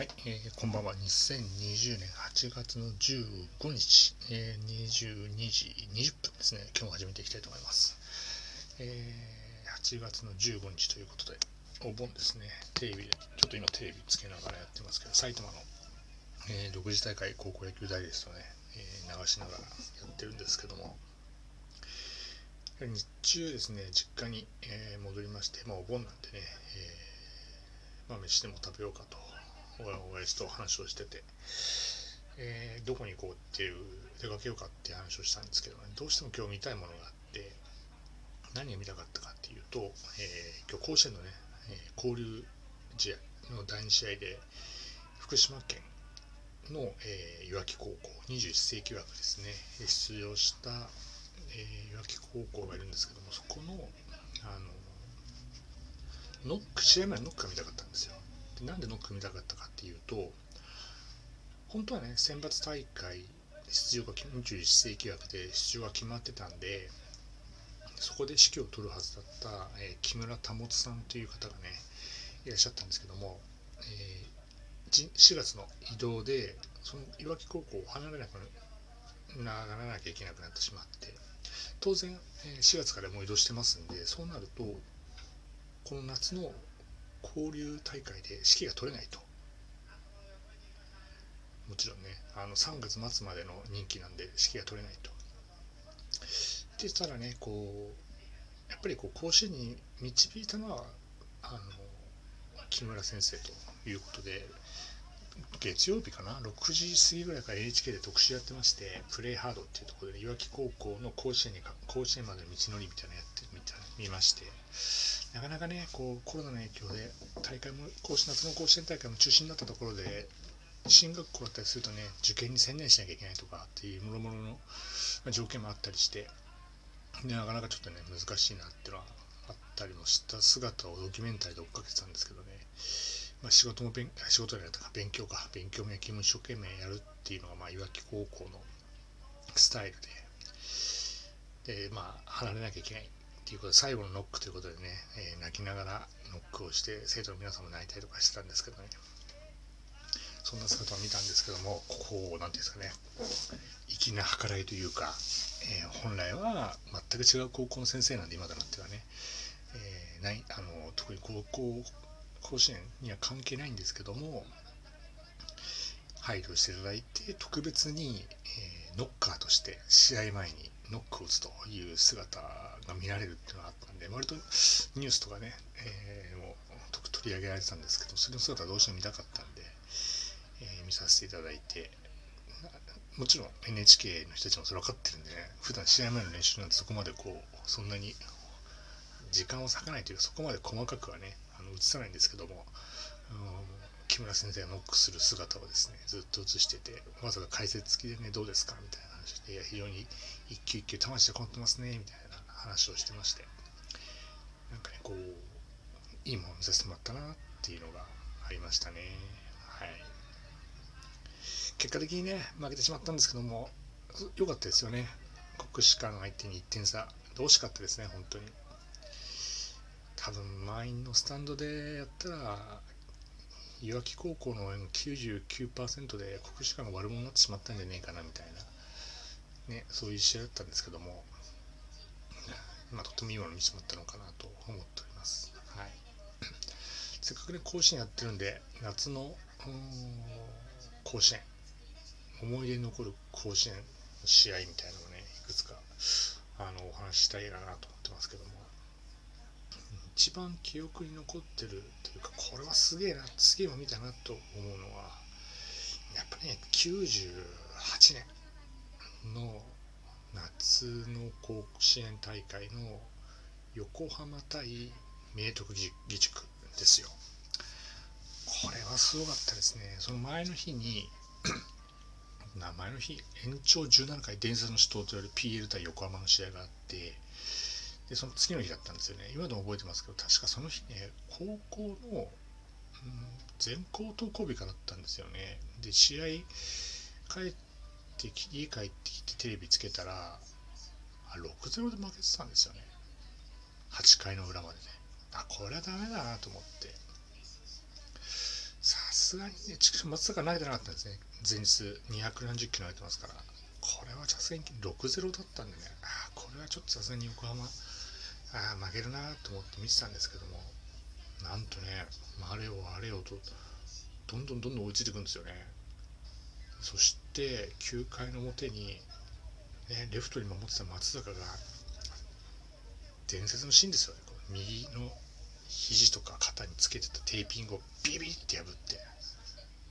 はい、えー、こんばんは。2020年8月の15日、えー、22時20分ですね。今日も始めていきたいと思います。えー、8月の15日ということで、お盆ですね。テレビで、ちょっと今テレビつけながらやってますけど、埼玉の、えー、独自大会高校野球大ですとね、えー、流しながらやってるんですけども、日中ですね、実家に、えー、戻りまして、まあお盆なんでね、えー、まあ飯でも食べようかと親父と話をしてて、えー、どこに行こうっていう出かけようかっていう話をしたんですけどねどうしても今日見たいものがあって何が見たかったかっていうと、えー、今日甲子園のね、えー、交流試合の第2試合で福島県の、えー、いわき高校21世紀枠ですね出場した、えー、いわき高校がいるんですけどもそこのあのノック試合前のノックが見たかったんですよ。でなんでノック見たかったかっていうと本当はね選抜大会出場が21世紀枠で出場が決まってたんでそこで指揮を取るはずだった、えー、木村保さんという方がねいらっしゃったんですけども、えー、4月の移動でそのいわき高校を離れなくならなきゃいけなくなってしまって当然、え4月からもう移動してますんでそうなるとこの夏の交流大会で指揮が取れないと。もちろんねあの3月末までの任期なんで指揮が取れないと。でしたらねこうやっぱりこう甲子園に導いたのはあの木村先生ということで月曜日かな？6時過ぎぐらいから NHK で特集やってましてプレイハードっていうところでいわき高校の甲子園に甲子園までの道のりみたいなのやってみた見まして。なかなかねこうコロナの影響で大会も甲子夏の甲子園大会も中止になったところで進学校だったりするとね受験に専念しなきゃいけないとかっていうもろもろの条件もあったりしてでなかなかちょっとね難しいなっていうのはあったりもした。姿をドキュメンタリーで追っかけてたんですけどね、まあ、仕事も勉仕事やった勉強か。勉強も野球も一生懸命やるっていうのが、まあ、いわき高校のスタイルで。でまあ離れなきゃいけない。っていうことで最後のノックということでね、えー、泣きながらノックをして生徒の皆さんも泣いたりとかしてたんですけどね。そんな姿を見たんですけどもこう何ていうんですかね。粋な計らいというか、えー、本来は全く違う高校の先生なんで今となってはね、えー、ないあの特に高校甲子園には関係ないんですけども配慮していただいて特別に、え、ノッカーとして試合前にノックを打つという姿が見られるっていうのがあったんで割とニュースとかね、えー、もう取り上げられてたんですけどそれの姿はどうしても見たかったんで、えー、見させていただいてもちろん NHK の人たちもそれ分かってるんでね普段試合前の練習なんてそこまでこうそんなに時間を割かないというかそこまで細かくはねあの映さないんですけども、木村先生がノックする姿をですねずっと映しててまさか解説付きでねどうですかみたいな。話でいや非常に一球一球魂がこもってますねみたいな話をしてまして。なんかねこういいもの見させてもらったなっていうのがありましたね。はい。結果的にね負けてしまったんですけども良かったですよね。国士舘相手に1点差惜しかったですね本当に。多分満員のスタンドでやったらいわき高校の応援99%で国士舘が悪者になってしまったんじゃねえかなみたいな。ね、そういう試合だったんですけども、まあ、とてもいいものを見せてもらったのかなと思っております。はい、せっかくね、甲子園やってるんで、夏の甲子園、思い出に残る甲子園の試合みたいなのをね、いくつかあのお話ししたいなと思ってますけども、一番記憶に残ってるというか、これはすげえな、すげえも見たなと思うのは、やっぱね、98年。の夏の甲子園大会の横浜対明徳義塾ですよ。これはすごかったですね。その前の日に 名前の日、延長17回伝説の死闘と言われる PL 対横浜の試合があって、で、その次の日だったんですよね。今でも覚えてますけど、確かその日ね、高校の、うん、全校登校日かだったんですよね。で、試合、帰っって家帰ってきてテレビつけたらあ6-0で負けてたんですよね8回の裏までねあこれはダメだなと思ってさすがにね、松坂投げてなかったんですね。前日200キロ投げてますから。これはさすがに6-0だったんでね、あこれはちょっとさすがに横浜、あ負けるなと思って見てたんですけども、なんとね、あれよあれよと、どんどんどんどん追いついていくんですよね。そして9回の表に、ね、レフトに守ってた松坂が伝説のシーンですよね。右の肘とか肩につけてたテーピングをビビって破って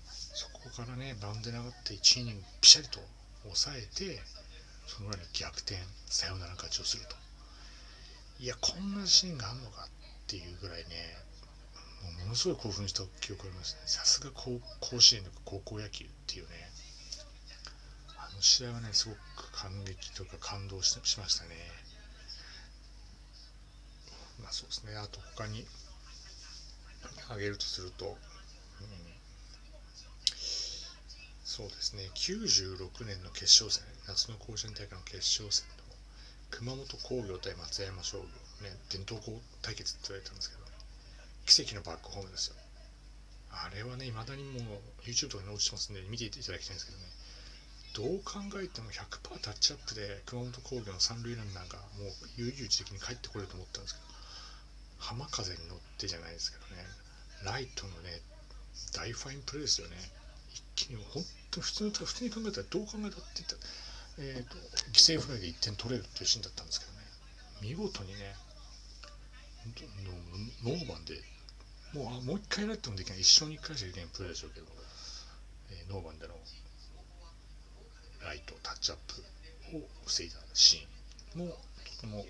そこからねバウンドに上がって1イニングピシャリと抑えてその裏に逆転サヨナラ勝ちをすると。いやこんなシーンがあるのかっていうぐらいねものすごい興奮した記憶がありましたね。さすが甲子園の高校野球っていうね。の試合はねすごく感激というか感動ししましたね。まあそうですね。あと他に挙げるとすると、うん、そうですね。96年の決勝戦夏の甲子園大会の決勝戦の熊本工業対松山商業ね伝統校対決って言われたんですけど奇跡のバックホームですよ。あれはね、未だにもう YouTube とかに落ちてますんで見ていただきたいんですけどね、どう考えても100%タッチアップで熊本工業の三塁ランナーがもう悠々自適に帰ってこれると思ったんですけど、浜風に乗ってじゃないですけどねライトのね大ファインプレーですよね。一気に本当普通に普通に考えたらどう考えたって言ったら、えーと、犠牲フライで1点取れるっていうシーンだったんですけどね。見事にねノーバンでもうもう一回やられてもできない。一生に一回しかできないプレーでしょうけど、えー、ノーバンでのライトタッチアップを防いだシーンもとても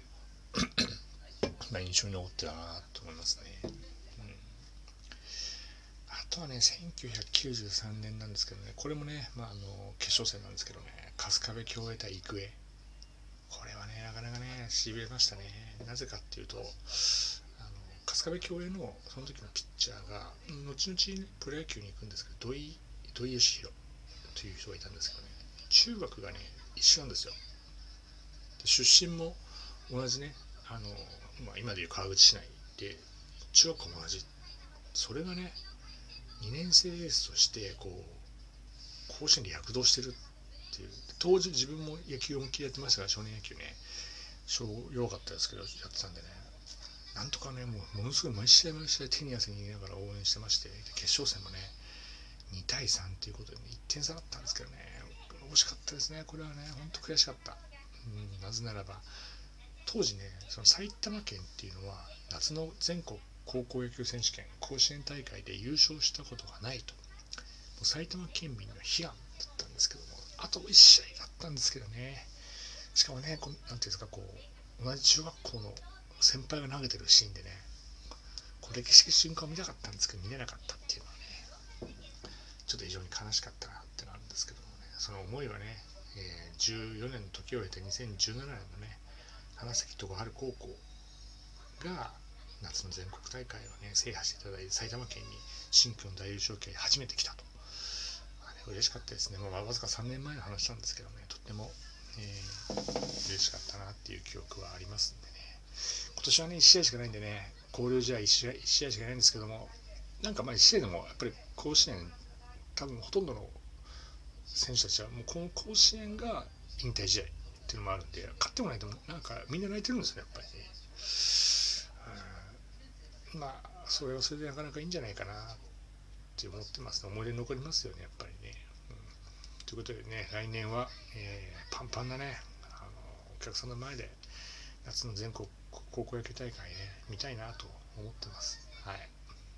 まあ、印象に残ってたなと思いますね。うん、あとはね、1993年なんですけどね、これもね、まあ、あの決勝戦なんですけどね、春日部共栄対育英。これはね、なかなかね、しびれましたね。なぜかっていうと、春日部共栄のその時のピッチャーが、後々、ね、プロ野球に行くんですけど、土井土井義弘という人がいたんですけどね、中学がね、一緒なんですよ。で出身も同じね、あのまあ、今でいう川口市内で中学校も同じ。それがね2年生エースとしてこう甲子園で躍動してるっていう。当時自分も野球を本気でやってましたから少年野球ね。小弱かったですけどやってたんでね。なんとかねもうものすごい毎試合毎試合手に汗握りながら応援してまして決勝戦もね2対3っていうことで、ね、1点差だったんですけどね。惜しかったですね。これはね本当悔しかった、うん、なぜならば当時ねその埼玉県っていうのは夏の全国高校野球選手権甲子園大会で優勝したことがないと。もう埼玉県民の悲願だったんですけどもあと1試合だったんですけどね。しかもねこなんていうんですかこう同じ中学校の先輩が投げてるシーンでねこれ歴史的瞬間を見たかったんですけど見れなかったっていうのはねちょっと非常に悲しかったな。その思いはね、えー、14年の時を経て2017年のね花咲徳栄高校が夏の全国大会をね制覇していただいて埼玉県に新居の大優勝旗初めて来たと、まあね、嬉しかったですね、まあ、わずか3年前の話なんですけどね。とっても、えー、嬉しかったなっていう記憶はありますんでね。今年はね1試合しかないんでね交流試合 1, 試合1試合しかないんですけどもなんかまあ1試合でもやっぱり甲子園多分ほとんどの選手たちはもうこの甲子園が引退試合っていうのもあるんで買ってもないとなんかみんな泣いてるんですよやっぱりね、まあそれはそれでなかなかいいんじゃないかなって思ってますね。思い出に残りますよねやっぱりね、うん、ということでね来年は、えー、パンパンなね。あのお客さんの前で夏の全国高校野球大会ね見たいなと思ってます。はい。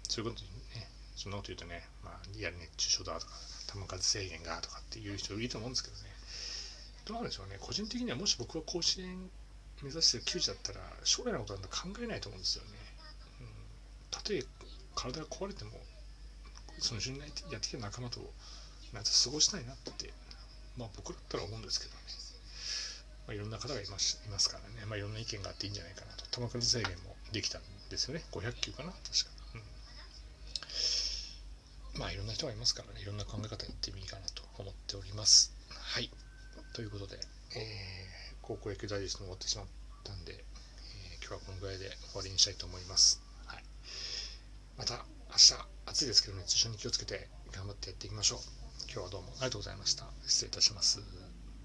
そういうことにね。そんなこと言うとね、まあ、リアル熱中症だとか球数制限がとかっていう人いると思うんですけどね。どうなんでしょうね。個人的にはもし僕が甲子園目指してる球児だったら将来のことなんて考えないと思うんですよね、うん、たとえ体が壊れてもその順にやってきた仲間と夏過ごしたいなってまあ僕だったら思うんですけどね、まあ、いろんな方がいますいますからね、まあ、いろんな意見があっていいんじゃないかなと。球数制限もできたんですよね。500球かな確か、まあいろんな人がいますからねいろんな考え方やってもいいかなと思っております。はい。ということで、えー、高校野球ダイジェストも終わってしまったんで、えー、今日はこのぐらいで終わりにしたいと思います。はい、また明日暑いですけどね一緒に気をつけて頑張ってやっていきましょう。今日はどうもありがとうございました。失礼いたします。